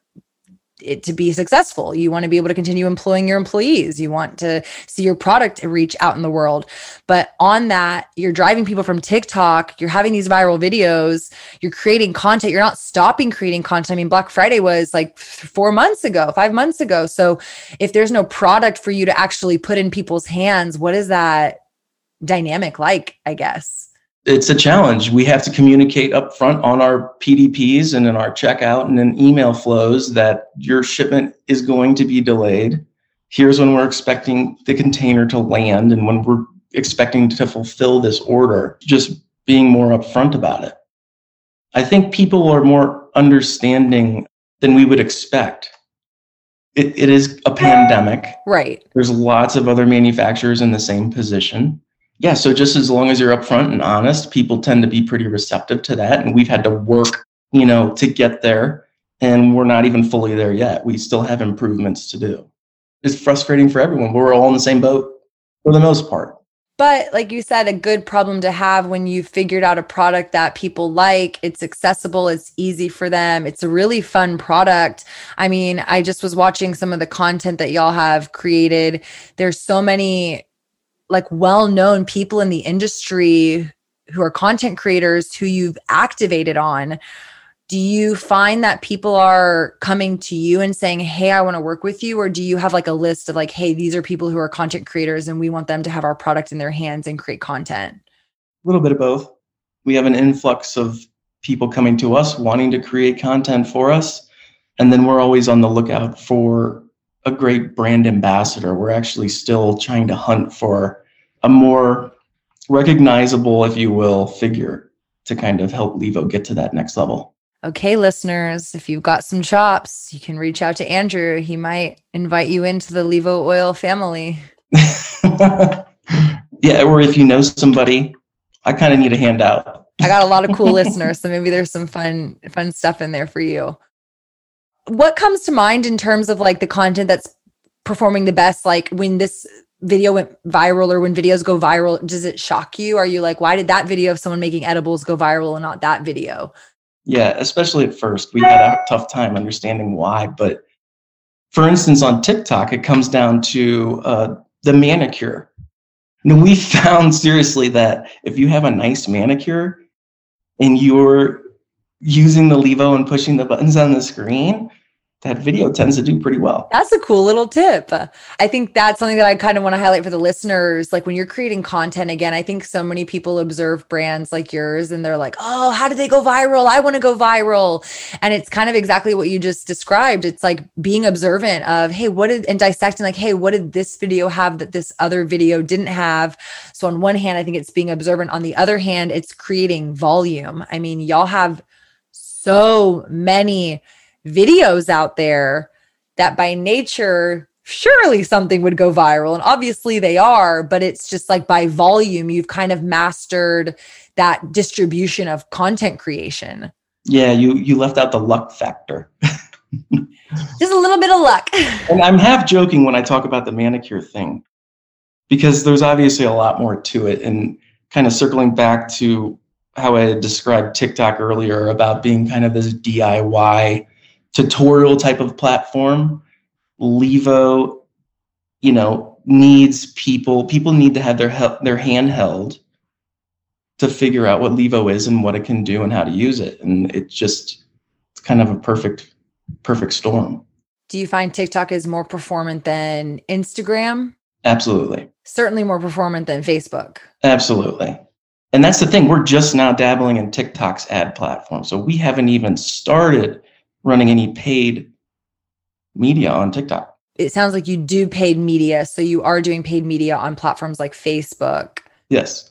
it to be successful. You want to be able to continue employing your employees. You want to see your product reach out in the world. But on that, you're driving people from TikTok, you're having these viral videos, you're creating content. You're not stopping creating content. I mean, Black Friday was like 4 months ago, 5 months ago. So if there's no product for you to actually put in people's hands, what is that dynamic like, I guess? It's a challenge. We have to communicate upfront on our PDPs and in our checkout and in email flows that your shipment is going to be delayed. Here's when we're expecting the container to land and when we're expecting to fulfill this order. Just being more upfront about it. I think people are more understanding than we would expect. It, it is a pandemic. Right. There's lots of other manufacturers in the same position. Yeah, so just as long as you're upfront and honest, people tend to be pretty receptive to that. And we've had to work, you know, to get there. And we're not even fully there yet. We still have improvements to do. It's frustrating for everyone. But we're all in the same boat for the most part. But like you said, a good problem to have when you figured out a product that people like, it's accessible, it's easy for them, it's a really fun product. I mean, I just was watching some of the content that y'all have created. There's so many like well-known people in the industry who are content creators who you've activated on do you find that people are coming to you and saying hey i want to work with you or do you have like a list of like hey these are people who are content creators and we want them to have our product in their hands and create content a little bit of both. We have an influx of people coming to us wanting to create content for us and then we're always on the lookout for a great brand ambassador we're actually still trying to hunt for a more recognizable if you will figure to kind of help levo get to that next level okay, listeners, if you've got some chops, you can reach out to Andrew. He might invite you into the Levo Oil family. *laughs* yeah, or if you know somebody, I kind of need a handout. I got a lot of cool *laughs* listeners, so maybe there's some fun fun stuff in there for you. What comes to mind in terms of like the content that's performing the best like when this video went viral or when videos go viral does it shock you are you like why did that video of someone making edibles go viral and not that video yeah, especially at first, we had a tough time understanding why. But for instance, on TikTok, it comes down to uh, the manicure. And we *laughs* found seriously that if you have a nice manicure and you're using the Levo and pushing the buttons on the screen, that video tends to do pretty well. That's a cool little tip. I think that's something that I kind of want to highlight for the listeners. Like when you're creating content, again, I think so many people observe brands like yours and they're like, oh, how did they go viral? I want to go viral. And it's kind of exactly what you just described. It's like being observant of, hey, what did, and dissecting, like, hey, what did this video have that this other video didn't have? So on one hand, I think it's being observant. On the other hand, it's creating volume. I mean, y'all have so many videos out there that by nature surely something would go viral. And obviously they are but it's just like by volume you've kind of mastered that distribution of content creation. Yeah you you left out the luck factor. *laughs* Just a little bit of luck. *laughs* And i'm half joking when i talk about the manicure thing because there's obviously a lot more to it and kind of circling back to how i described tiktok earlier about being kind of this diy tutorial type of platform, Levo, you know, needs people. People need to have their help, their hand held to figure out what Levo is and what it can do and how to use it. And it just it's kind of a perfect perfect storm. Do you find TikTok is more performant than Instagram? Absolutely. Certainly more performant than Facebook. Absolutely. And that's the thing, we're just now dabbling in TikTok's ad platform. So we haven't even started running any paid media on TikTok. It sounds like you do paid media. So you are doing paid media on platforms like Facebook. Yes.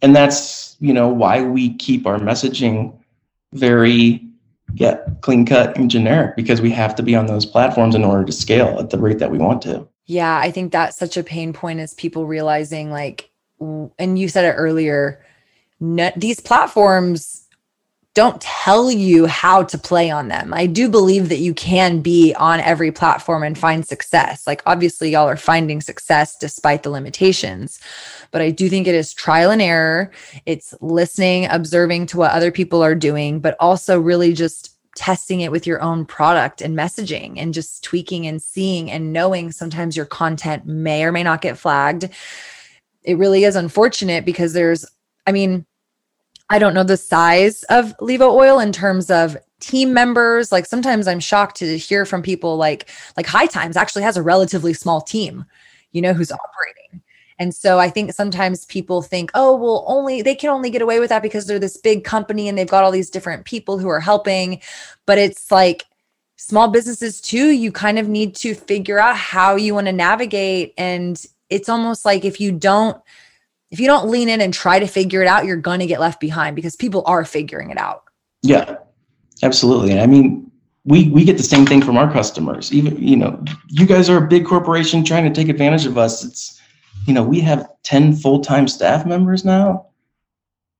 And that's, you know, why we keep our messaging very yeah, clean cut and generic because we have to be on those platforms in order to scale at the rate that we want to. Yeah, I think that's such a pain point is people realizing like and you said it earlier, these platforms don't tell you how to play on them. I do believe that you can be on every platform and find success. Like, obviously, y'all are finding success despite the limitations, but I do think it is trial and error. It's listening, observing to what other people are doing, but also really just testing it with your own product and messaging and just tweaking and seeing and knowing sometimes your content may or may not get flagged. It really is unfortunate because there's, I mean, I don't know the size of Levo Oil in terms of team members. Like sometimes I'm shocked to hear from people like like High Times actually has a relatively small team, you know, who's operating. And so I think sometimes people think, oh, well, only they can only get away with that because they're this big company and they've got all these different people who are helping. But it's like small businesses too, you kind of need to figure out how you want to navigate. And it's almost like if you don't if you don't lean in and try to figure it out, you're going to get left behind because people are figuring it out. Yeah, absolutely. And I mean, we we get the same thing from our customers. Even you know, you guys are a big corporation trying to take advantage of us. It's you know, we have 10 full-time staff members now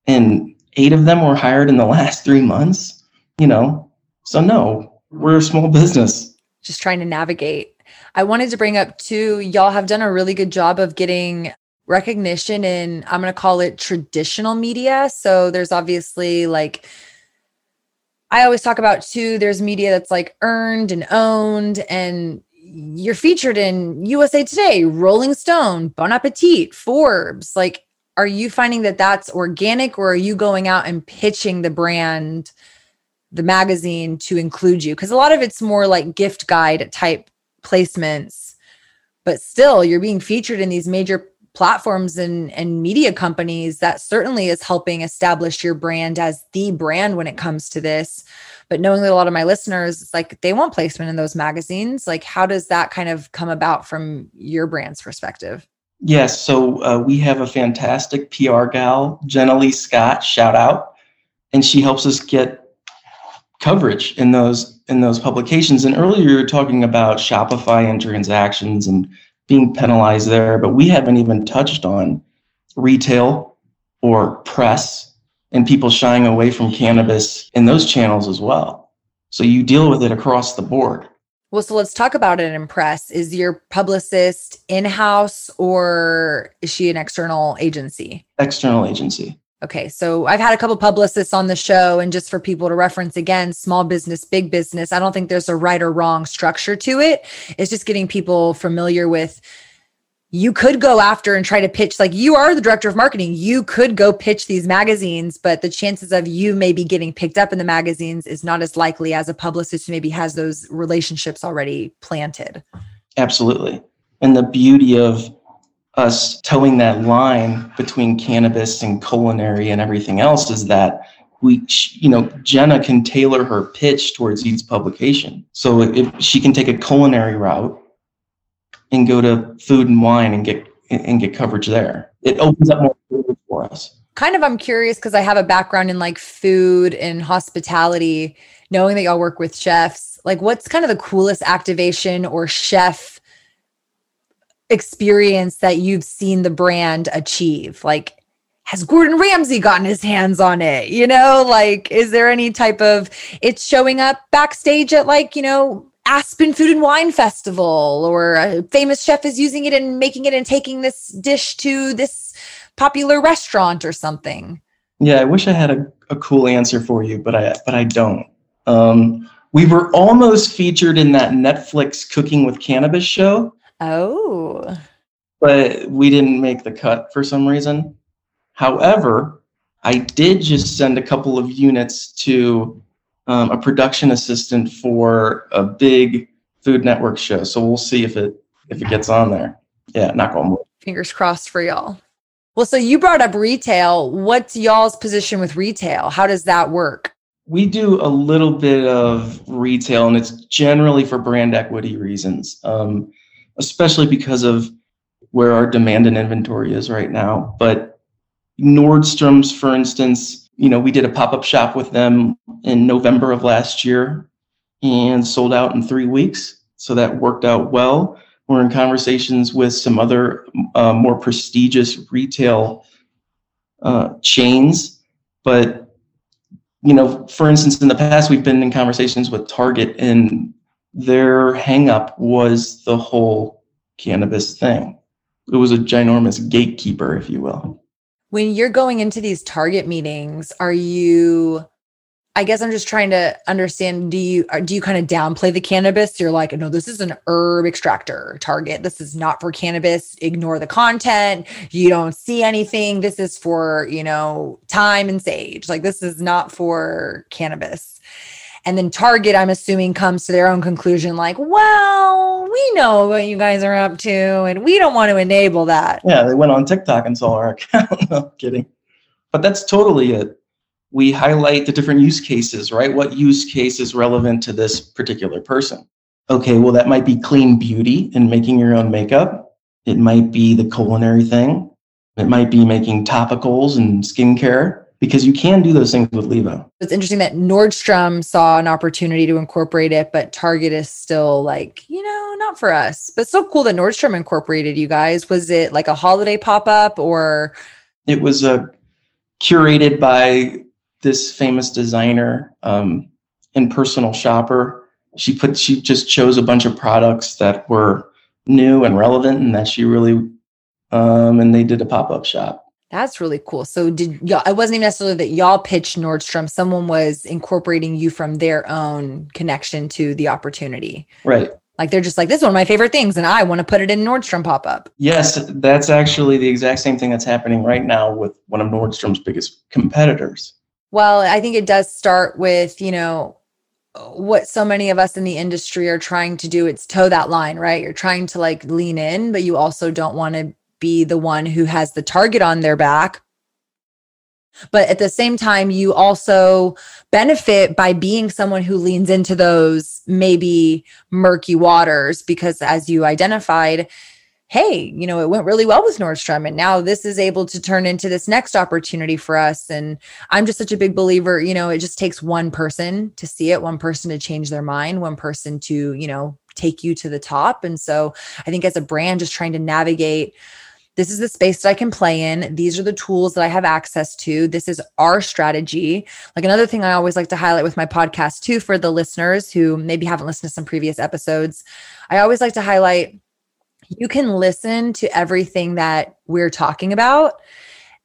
and eight of them were hired in the *laughs* last 3 months, you know. So no, we're a small business. Just trying to navigate. I wanted to bring up too, y'all have done a really good job of getting recognition in I'm going to call it traditional media. So there's obviously like I always talk about too, there's media that's like earned and owned, and you're featured in USA Today, Rolling Stone, Bon Appetit, Forbes. Like, are you finding that that's organic, or are you going out and pitching the brand, the magazine to include you? Because a lot of it's more like gift guide type placements, but still, you're being featured in these major platforms and, and media companies that certainly is helping establish your brand as the brand when it comes to this. But knowing that a lot of my listeners it's like they want placement in those magazines like how does that kind of come about from your brand's perspective? Yes so uh, we have a fantastic pr gal jenna lee scott shout out. And she helps us get coverage in those in those publications and earlier you were talking about shopify and transactions and being penalized there, but we haven't even touched on retail or press and people shying away from cannabis in those channels as well. So you deal with it across the board. Well, so let's talk about it in press. Is your publicist in house or is she an external agency? External agency. Okay, so I've had a couple publicists on the show, and just for people to reference again, small business, big business, I don't think there's a right or wrong structure to it. It's just getting people familiar with you could go after and try to pitch like you are the director of marketing. You could go pitch these magazines but the chances of you maybe getting picked up in the magazines is not as likely as a publicist who maybe has those relationships already planted. Absolutely. And the beauty of us toeing that line between cannabis and culinary and everything else is that we you know jenna can tailor her pitch towards each publication. So if she can take a culinary route and go to food and wine and get and get coverage there. It opens up more for us. Kind of i'm curious because i have a background in like food and hospitality knowing that y'all work with chefs. Like what's kind of the coolest activation or chef experience that you've seen the brand achieve? Like, has Gordon Ramsay gotten his hands on it? You know, like, is there any type of it's showing up backstage at like, you know, Aspen Food and Wine Festival, or a famous chef is using it and making it and taking this dish to this popular restaurant or something? Yeah, I wish I had a, a cool answer for you, but I but I don't. Um, we were almost featured in that Netflix Cooking with Cannabis show. Oh. But we didn't make the cut for some reason. However, I did just send a couple of units to um, a production assistant for a big Food Network show. So we'll see if it if it gets on there. Yeah, knock on wood. Fingers crossed for y'all. Well, so you brought up retail. What's y'all's position with retail? How does that work? We do a little bit of retail, and it's generally for brand equity reasons. Um, especially because of where our demand and inventory is right now. But Nordstrom's, for instance, you know, we did a pop up shop with them in November of last year and sold out in three weeks. So that worked out well. We're in conversations with some other uh, more prestigious retail uh, chains. But, you know, for instance, in the past, we've been in conversations with Target and their hangup was the whole cannabis thing. It was a ginormous gatekeeper, if you will. When you're going into these target meetings, are you I guess I'm just trying to understand do you do you kind of downplay the cannabis? You're like, no, this is an herb extractor target. This is not for cannabis. Ignore the content. You don't see anything. This is for, you know, thyme and sage. Like this is not for cannabis. And then Target, I'm assuming, comes to their own conclusion like, well, we know what you guys are up to, and we don't want to enable that. Yeah, they went on TikTok and saw our *laughs* account. no kidding. But that's totally it. We highlight the different use cases, right? What use case is relevant to this particular person? Okay, well, that might be clean beauty and making your own makeup. It might be the culinary thing. It might be making topicals and skincare. Because you can do those things with Levo. It's interesting that Nordstrom saw an opportunity to incorporate it, but Target is still like, you know, not for us. But so cool that Nordstrom incorporated you guys. Was it like a holiday pop up or? It was uh, curated by this famous designer um, and personal shopper. She put she just chose a bunch of products that were new and relevant, and that she really um, and they did a pop up shop. That's really cool. So did y'all it wasn't even necessarily that y'all pitched Nordstrom, someone was incorporating you from their own connection to the opportunity. Right. Like they're just like, this is one of my favorite things, and I want to put it in Nordstrom pop up. Yes, that's actually the exact same thing that's happening right now with one of Nordstrom's biggest competitors. Well, I think it does start with, you know, what so many of us in the industry are trying to do. It's toe that line, right? You're trying to like lean in, but you also don't want to be the one who has the target on their back. But at the same time, you also benefit by being someone who leans into those maybe murky waters because, as you identified, hey, you know, it went really well with Nordstrom. And now this is able to turn into this next opportunity for us. And I'm just such a big believer, you know, it just takes one person to see it, one person to change their mind, one person to, you know, take you to the top. And so I think as a brand, just trying to navigate this is the space that I can play in. These are the tools that I have access to. This is our strategy. Like another thing I always like to highlight with my podcast, too, for the listeners who maybe haven't listened to some previous episodes, I always like to highlight you can listen to everything that we're talking about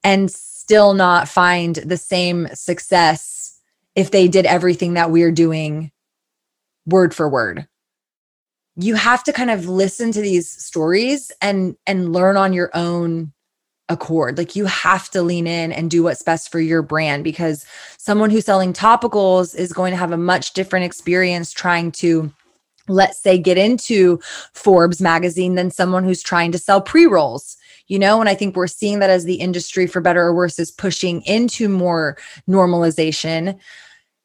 and still not find the same success if they did everything that we're doing word for word you have to kind of listen to these stories and and learn on your own accord. Like you have to lean in and do what's best for your brand because someone who's selling topicals is going to have a much different experience trying to let's say get into Forbes magazine than someone who's trying to sell pre-rolls you know? And i think we're seeing that as the industry for better or worse is pushing into more normalization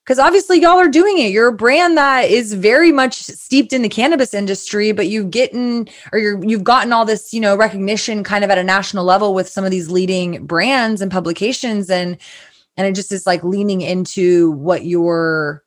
because obviously y'all are doing it. You're a brand that is very much steeped in the cannabis industry, but you've gotten or you're you've gotten all this, you know, recognition kind of at a national level with some of these leading brands and publications and and it just is like leaning into what your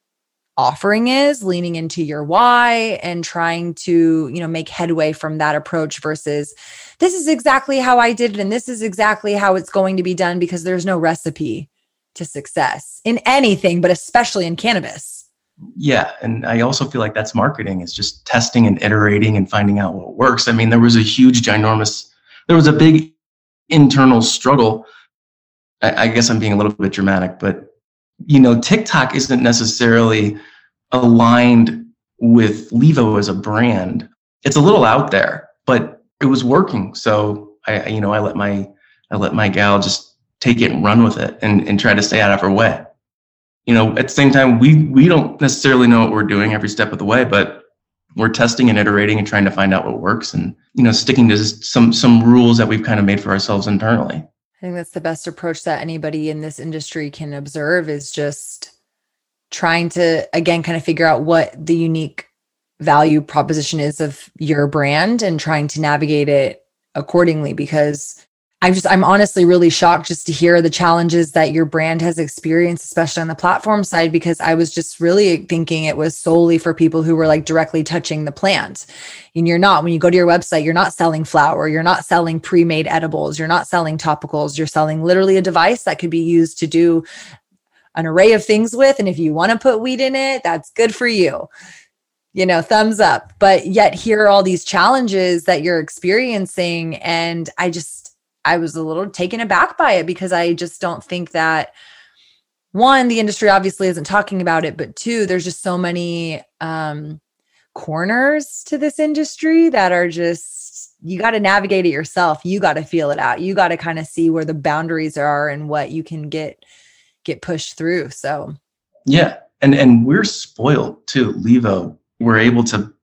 offering is, leaning into your why and trying to, you know, make headway from that approach versus this is exactly how I did it and this is exactly how it's going to be done because there's no recipe to success in anything, but especially in cannabis. Yeah. And I also feel like that's marketing. is just testing and iterating and finding out what works. I mean, there was a huge, ginormous, there was a big internal struggle. I, I guess I'm being a little bit dramatic, but you know, TikTok isn't necessarily aligned with Levo as a brand. It's a little out there, but it was working. So I, you know, I let my, I let my gal just take it and run with it and, and try to stay out of her way. You know, at the same time, we we don't necessarily know what we're doing every step of the way, but we're testing and iterating and trying to find out what works and you know sticking to some some rules that we've kind of made for ourselves internally. I think that's the best approach that anybody in this industry can observe is just trying to again kind of figure out what the unique value proposition is of your brand and trying to navigate it accordingly because I'm just, I'm honestly really shocked just to hear the challenges that your brand has experienced, especially on the platform side, because I was just really thinking it was solely for people who were like directly touching the plant. And you're not, when you go to your website, you're not selling flower, you're not selling pre made edibles, you're not selling topicals, you're selling literally a device that could be used to do an array of things with. And if you want to put weed in it, that's good for you you know, thumbs up. But yet, here are all these challenges that you're experiencing. And I just, I was a little taken aback by it because I just don't think that one, the industry obviously isn't talking about it, but two, there's just so many um, corners to this industry that are just you got to navigate it yourself. You got to feel it out. You got to kind of see where the boundaries are and what you can get get pushed through. So yeah, and and we're spoiled too. Levo, we're able to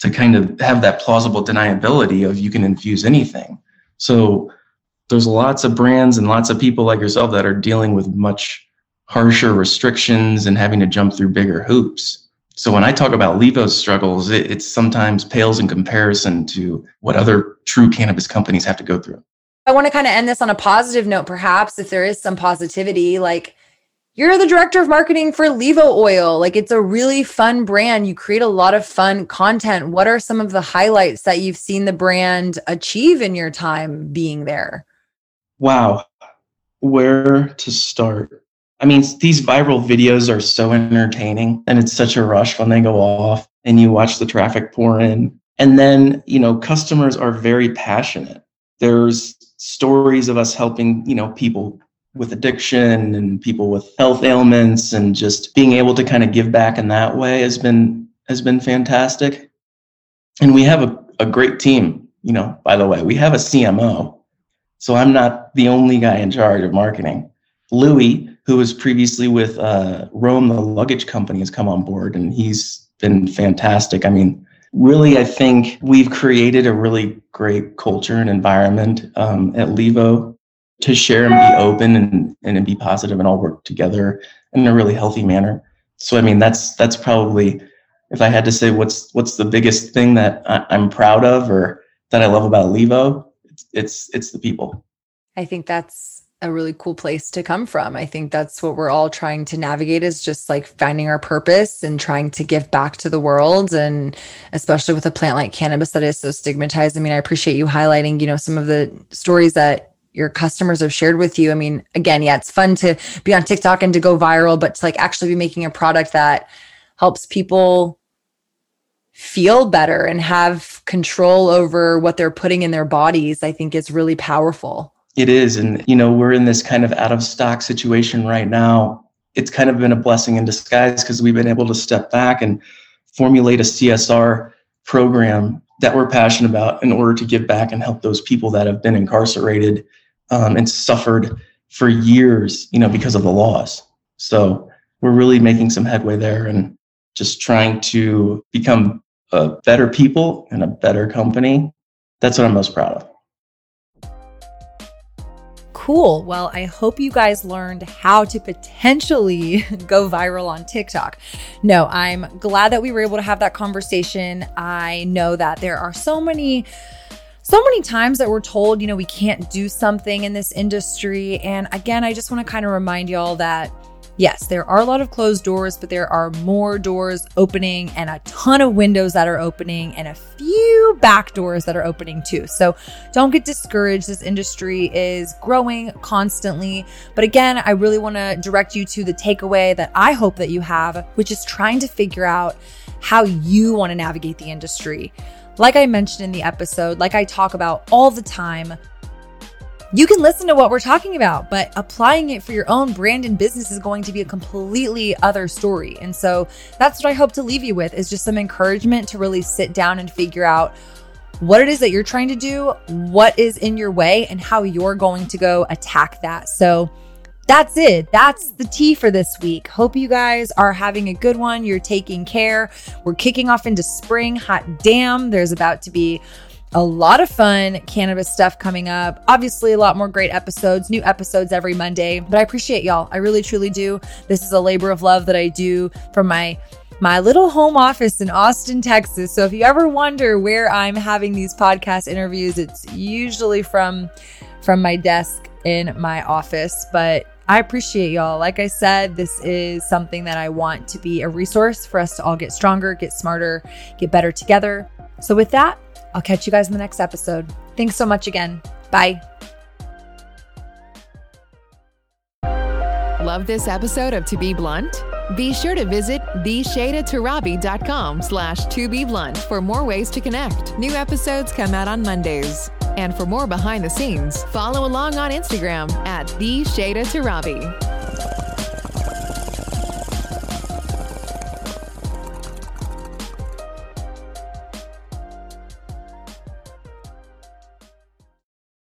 to kind of have that plausible deniability of you can infuse anything. So there's lots of brands and lots of people like yourself that are dealing with much harsher restrictions and having to jump through bigger hoops. So when I talk about Levo's struggles, it, it sometimes pales in comparison to what other true cannabis companies have to go through. I want to kind of end this on a positive note, perhaps, if there is some positivity. Like, you're the director of marketing for Levo Oil. Like, it's a really fun brand. You create a lot of fun content. What are some of the highlights that you've seen the brand achieve in your time being there? Wow. Where to start? I mean, these viral videos are so entertaining and it's such a rush when they go off and you watch the traffic pour in. And then, you know, customers are very passionate. There's stories of us helping, you know, people with addiction and people with health ailments and just being able to kind of give back in that way has been has been fantastic. And we have a, a great team, you know, by the way. We have a CMO. So I'm not the only guy in charge of marketing. Louis, who was previously with uh, Roam, the luggage company, has come on board and he's been fantastic. I mean, really, I think we've created a really great culture and environment um, at Levo to share and be open and, and be positive and all work together in a really healthy manner. So, I mean, that's that's probably if I had to say what's what's the biggest thing that I, I'm proud of or that I love about Levo, it's, it's the people. I think that's a really cool place to come from. I think that's what we're all trying to navigate is just like finding our purpose and trying to give back to the world and especially with a plant like cannabis that is so stigmatized. I mean, I appreciate you highlighting, you know, some of the stories that your customers have shared with you. I mean, again, yeah, it's fun to be on TikTok and to go viral, but to like actually be making a product that helps people feel better and have control over what they're putting in their bodies, I think is really powerful. It is. And, you know, we're in this kind of out of stock situation right now. It's kind of been a blessing in disguise because we've been able to step back and formulate a CSR program that we're passionate about in order to give back and help those people that have been incarcerated um, and suffered for years, you know, because of the laws. So we're really making some headway there and just trying to become a better people and a better company. That's what I'm most proud of. Cool. Well, I hope you guys learned how to potentially *laughs* go viral on TikTok. No, I'm glad that we were able to have that conversation. I know that there are so many so many times that we're told, you know, we can't do something in this industry. And again, I just want to kind of remind y'all that Yes, there are a lot of closed doors, but there are more doors opening and a ton of windows that are opening and a few back doors that are opening too. So don't get discouraged. This industry is growing constantly. But again, I really want to direct you to the takeaway that I hope that you have, which is trying to figure out how you want to navigate the industry. Like I mentioned in the episode, like I talk about all the time, you can listen to what we're talking about, but applying it for your own brand and business is going to be a completely other story. And so that's what I hope to leave you with is just some encouragement to really sit down and figure out what it is that you're trying to do, what is in your way, and how you're going to go attack that. So that's it. That's the tea for this week. Hope you guys are having a good one. You're taking care. We're kicking off into spring. Hot damn, there's about to be a lot of fun cannabis stuff coming up. Obviously, a lot more great episodes, new episodes every Monday. But I appreciate y'all. I really truly do. This is a labor of love that I do from my my little home office in Austin, Texas. So if you ever wonder where I'm having these podcast interviews, it's usually from from my desk in my office, but I appreciate y'all. Like I said, this is something that I want to be a resource for us to all get stronger, get smarter, get better together. So with that, I'll catch you guys in the next episode. Thanks so much again. Bye. Love this episode of To Be Blunt? Be sure to visit theshaydatorabi.com slash to be blunt for more ways to connect. New episodes come out on Mondays. And for more behind the scenes, follow along on Instagram at the Torabi.